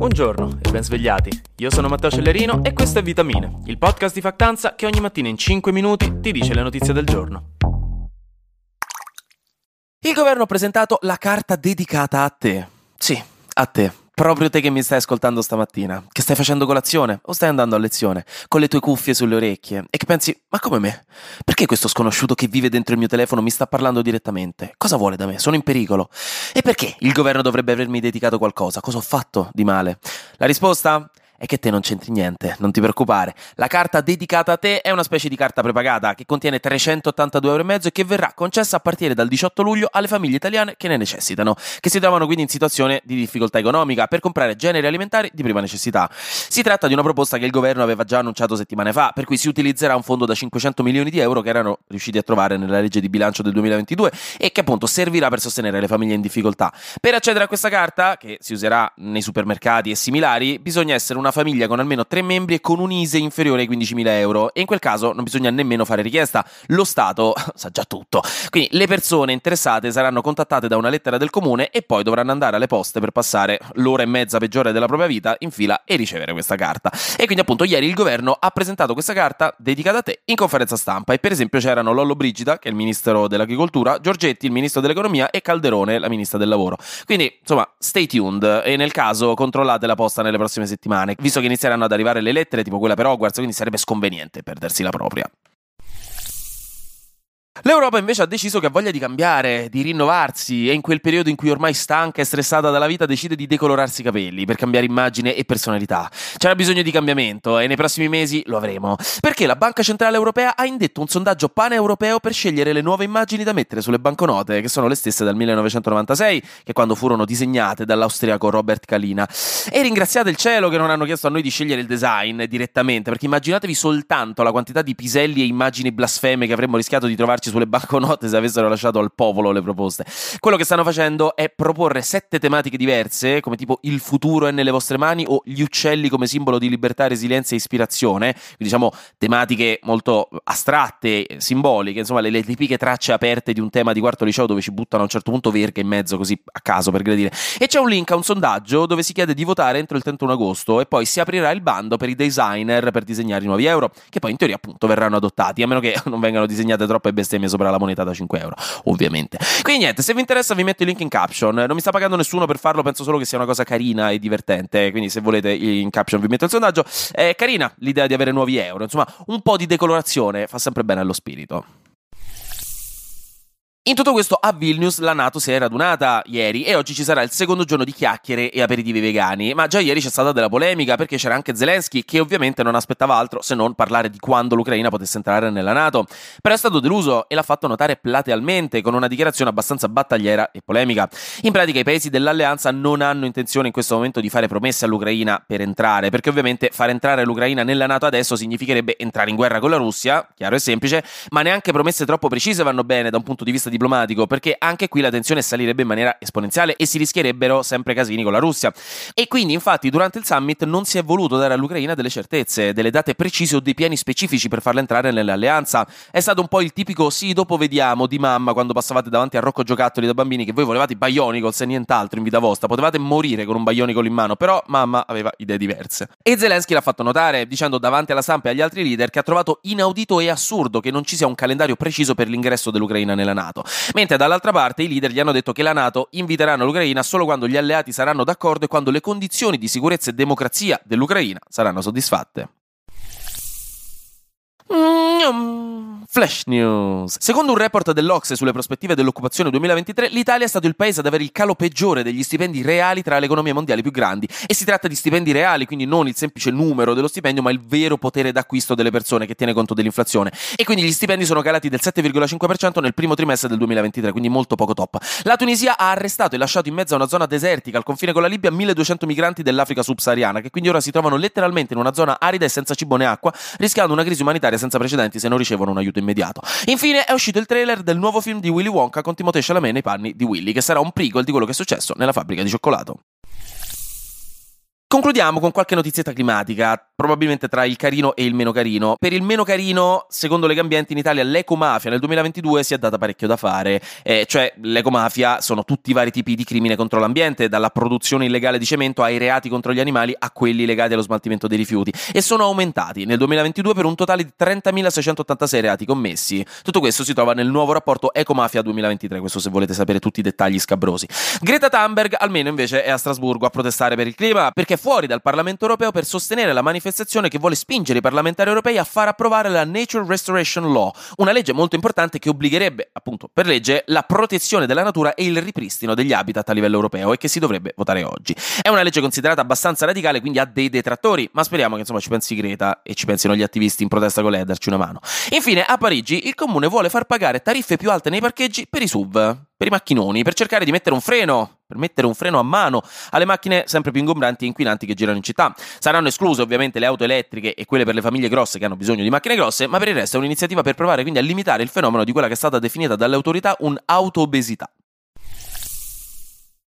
Buongiorno e ben svegliati. Io sono Matteo Cellerino e questo è Vitamine, il podcast di Factanza che ogni mattina in 5 minuti ti dice le notizie del giorno. Il governo ha presentato la carta dedicata a te. Sì, a te. Proprio te che mi stai ascoltando stamattina, che stai facendo colazione o stai andando a lezione, con le tue cuffie sulle orecchie e che pensi, ma come me? Perché questo sconosciuto che vive dentro il mio telefono mi sta parlando direttamente? Cosa vuole da me? Sono in pericolo. E perché il governo dovrebbe avermi dedicato qualcosa? Cosa ho fatto di male? La risposta? È che te non c'entri niente, non ti preoccupare. La carta dedicata a te è una specie di carta prepagata che contiene 382,5 euro e che verrà concessa a partire dal 18 luglio alle famiglie italiane che ne necessitano, che si trovano quindi in situazione di difficoltà economica per comprare generi alimentari di prima necessità. Si tratta di una proposta che il governo aveva già annunciato settimane fa, per cui si utilizzerà un fondo da 500 milioni di euro che erano riusciti a trovare nella legge di bilancio del 2022 e che appunto servirà per sostenere le famiglie in difficoltà. Per accedere a questa carta, che si userà nei supermercati e similari, bisogna essere una una famiglia con almeno tre membri e con un ISE inferiore ai 15.000 euro e in quel caso non bisogna nemmeno fare richiesta, lo Stato sa già tutto. Quindi le persone interessate saranno contattate da una lettera del comune e poi dovranno andare alle poste per passare l'ora e mezza peggiore della propria vita in fila e ricevere questa carta. E quindi appunto ieri il governo ha presentato questa carta dedicata a te in conferenza stampa e per esempio c'erano Lollo Brigida, che è il ministro dell'agricoltura, Giorgetti, il ministro dell'economia e Calderone, la ministra del lavoro. Quindi insomma, stay tuned e nel caso controllate la posta nelle prossime settimane visto che inizieranno ad arrivare le lettere tipo quella per Hogwarts, quindi sarebbe sconveniente perdersi la propria. L'Europa invece ha deciso che ha voglia di cambiare, di rinnovarsi e in quel periodo in cui ormai stanca e stressata dalla vita decide di decolorarsi i capelli per cambiare immagine e personalità. C'era bisogno di cambiamento e nei prossimi mesi lo avremo. Perché la Banca Centrale Europea ha indetto un sondaggio pan-europeo per scegliere le nuove immagini da mettere sulle banconote, che sono le stesse dal 1996, che quando furono disegnate dall'austriaco Robert Kalina. E ringraziate il cielo che non hanno chiesto a noi di scegliere il design direttamente, perché immaginatevi soltanto la quantità di piselli e immagini blasfeme che avremmo rischiato di trovarci sulle banconote se avessero lasciato al popolo le proposte. Quello che stanno facendo è proporre sette tematiche diverse, come tipo il futuro è nelle vostre mani o gli uccelli come simbolo di libertà, resilienza e ispirazione, quindi diciamo tematiche molto astratte, simboliche, insomma le, le tipiche tracce aperte di un tema di quarto liceo dove ci buttano a un certo punto verga in mezzo così a caso per gradire. E c'è un link a un sondaggio dove si chiede di votare entro il 31 agosto e poi si aprirà il bando per i designer per disegnare i nuovi euro, che poi in teoria appunto verranno adottati, a meno che non vengano disegnate troppe bestemmie bestemmie sopra la moneta da 5 euro, ovviamente. Quindi niente, se vi interessa vi metto il link in caption. Non mi sta pagando nessuno per farlo, penso solo che sia una cosa carina e divertente. Quindi se volete in caption vi metto il sondaggio. È carina l'idea di avere nuovi euro, insomma, un po' di decolorazione fa sempre bene allo spirito. In tutto questo a Vilnius la Nato si è radunata ieri e oggi ci sarà il secondo giorno di chiacchiere e aperitivi vegani, ma già ieri c'è stata della polemica perché c'era anche Zelensky che ovviamente non aspettava altro se non parlare di quando l'Ucraina potesse entrare nella Nato, però è stato deluso e l'ha fatto notare platealmente con una dichiarazione abbastanza battagliera e polemica. In pratica i paesi dell'alleanza non hanno intenzione in questo momento di fare promesse all'Ucraina per entrare, perché ovviamente far entrare l'Ucraina nella Nato adesso significherebbe entrare in guerra con la Russia, chiaro e semplice, ma neanche promesse troppo precise vanno bene da un punto di vista diplomatico, perché anche qui la tensione salirebbe in maniera esponenziale e si rischierebbero sempre casini con la Russia. E quindi, infatti, durante il summit non si è voluto dare all'Ucraina delle certezze, delle date precise o dei piani specifici per farla entrare nell'alleanza. È stato un po' il tipico sì, dopo vediamo di mamma quando passavate davanti a Rocco Giocattoli da bambini che voi volevate i Bionicles e nient'altro in vita vostra, potevate morire con un Bionicle in mano, però mamma aveva idee diverse. E Zelensky l'ha fatto notare dicendo davanti alla stampa e agli altri leader che ha trovato inaudito e assurdo che non ci sia un calendario preciso per l'ingresso dell'Ucraina nella Nato. NATO. Mentre dall'altra parte i leader gli hanno detto che la NATO inviteranno l'Ucraina solo quando gli alleati saranno d'accordo e quando le condizioni di sicurezza e democrazia dell'Ucraina saranno soddisfatte. Mm-hmm. Flash News. Secondo un report dell'Ocse sulle prospettive dell'occupazione 2023, l'Italia è stato il paese ad avere il calo peggiore degli stipendi reali tra le economie mondiali più grandi. E si tratta di stipendi reali, quindi non il semplice numero dello stipendio, ma il vero potere d'acquisto delle persone che tiene conto dell'inflazione. E quindi gli stipendi sono calati del 7,5% nel primo trimestre del 2023, quindi molto poco top. La Tunisia ha arrestato e lasciato in mezzo a una zona desertica al confine con la Libia 1200 migranti dell'Africa subsahariana, che quindi ora si trovano letteralmente in una zona arida e senza cibo né acqua, rischiando una crisi umanitaria senza precedenti se non ricevono un aiuto immediato. Infine è uscito il trailer del nuovo film di Willy Wonka con Timothée Chalamet nei panni di Willy, che sarà un prequel di quello che è successo nella fabbrica di cioccolato. Concludiamo con qualche notizietta climatica, probabilmente tra il carino e il meno carino. Per il meno carino, secondo Legambiente in Italia, l'ecomafia nel 2022 si è data parecchio da fare, eh, cioè l'ecomafia sono tutti i vari tipi di crimine contro l'ambiente, dalla produzione illegale di cemento ai reati contro gli animali a quelli legati allo smaltimento dei rifiuti, e sono aumentati nel 2022 per un totale di 30.686 reati commessi. Tutto questo si trova nel nuovo rapporto Ecomafia 2023, questo se volete sapere tutti i dettagli scabrosi. Greta Thunberg almeno invece è a Strasburgo a protestare per il clima, perché fuori dal Parlamento europeo per sostenere la manifestazione che vuole spingere i parlamentari europei a far approvare la Nature Restoration Law, una legge molto importante che obbligherebbe, appunto, per legge, la protezione della natura e il ripristino degli habitat a livello europeo e che si dovrebbe votare oggi. È una legge considerata abbastanza radicale, quindi ha dei detrattori, ma speriamo che insomma ci pensi Greta e ci pensino gli attivisti in protesta con lei a darci una mano. Infine, a Parigi il comune vuole far pagare tariffe più alte nei parcheggi per i SUV, per i macchinoni, per cercare di mettere un freno per mettere un freno a mano alle macchine sempre più ingombranti e inquinanti che girano in città. Saranno escluse ovviamente le auto elettriche e quelle per le famiglie grosse che hanno bisogno di macchine grosse, ma per il resto è un'iniziativa per provare quindi a limitare il fenomeno di quella che è stata definita dalle autorità un'autoobesità.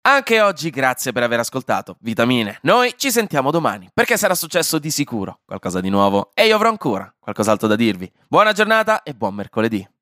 Anche oggi grazie per aver ascoltato Vitamine. Noi ci sentiamo domani, perché sarà successo di sicuro qualcosa di nuovo e io avrò ancora qualcos'altro da dirvi. Buona giornata e buon mercoledì.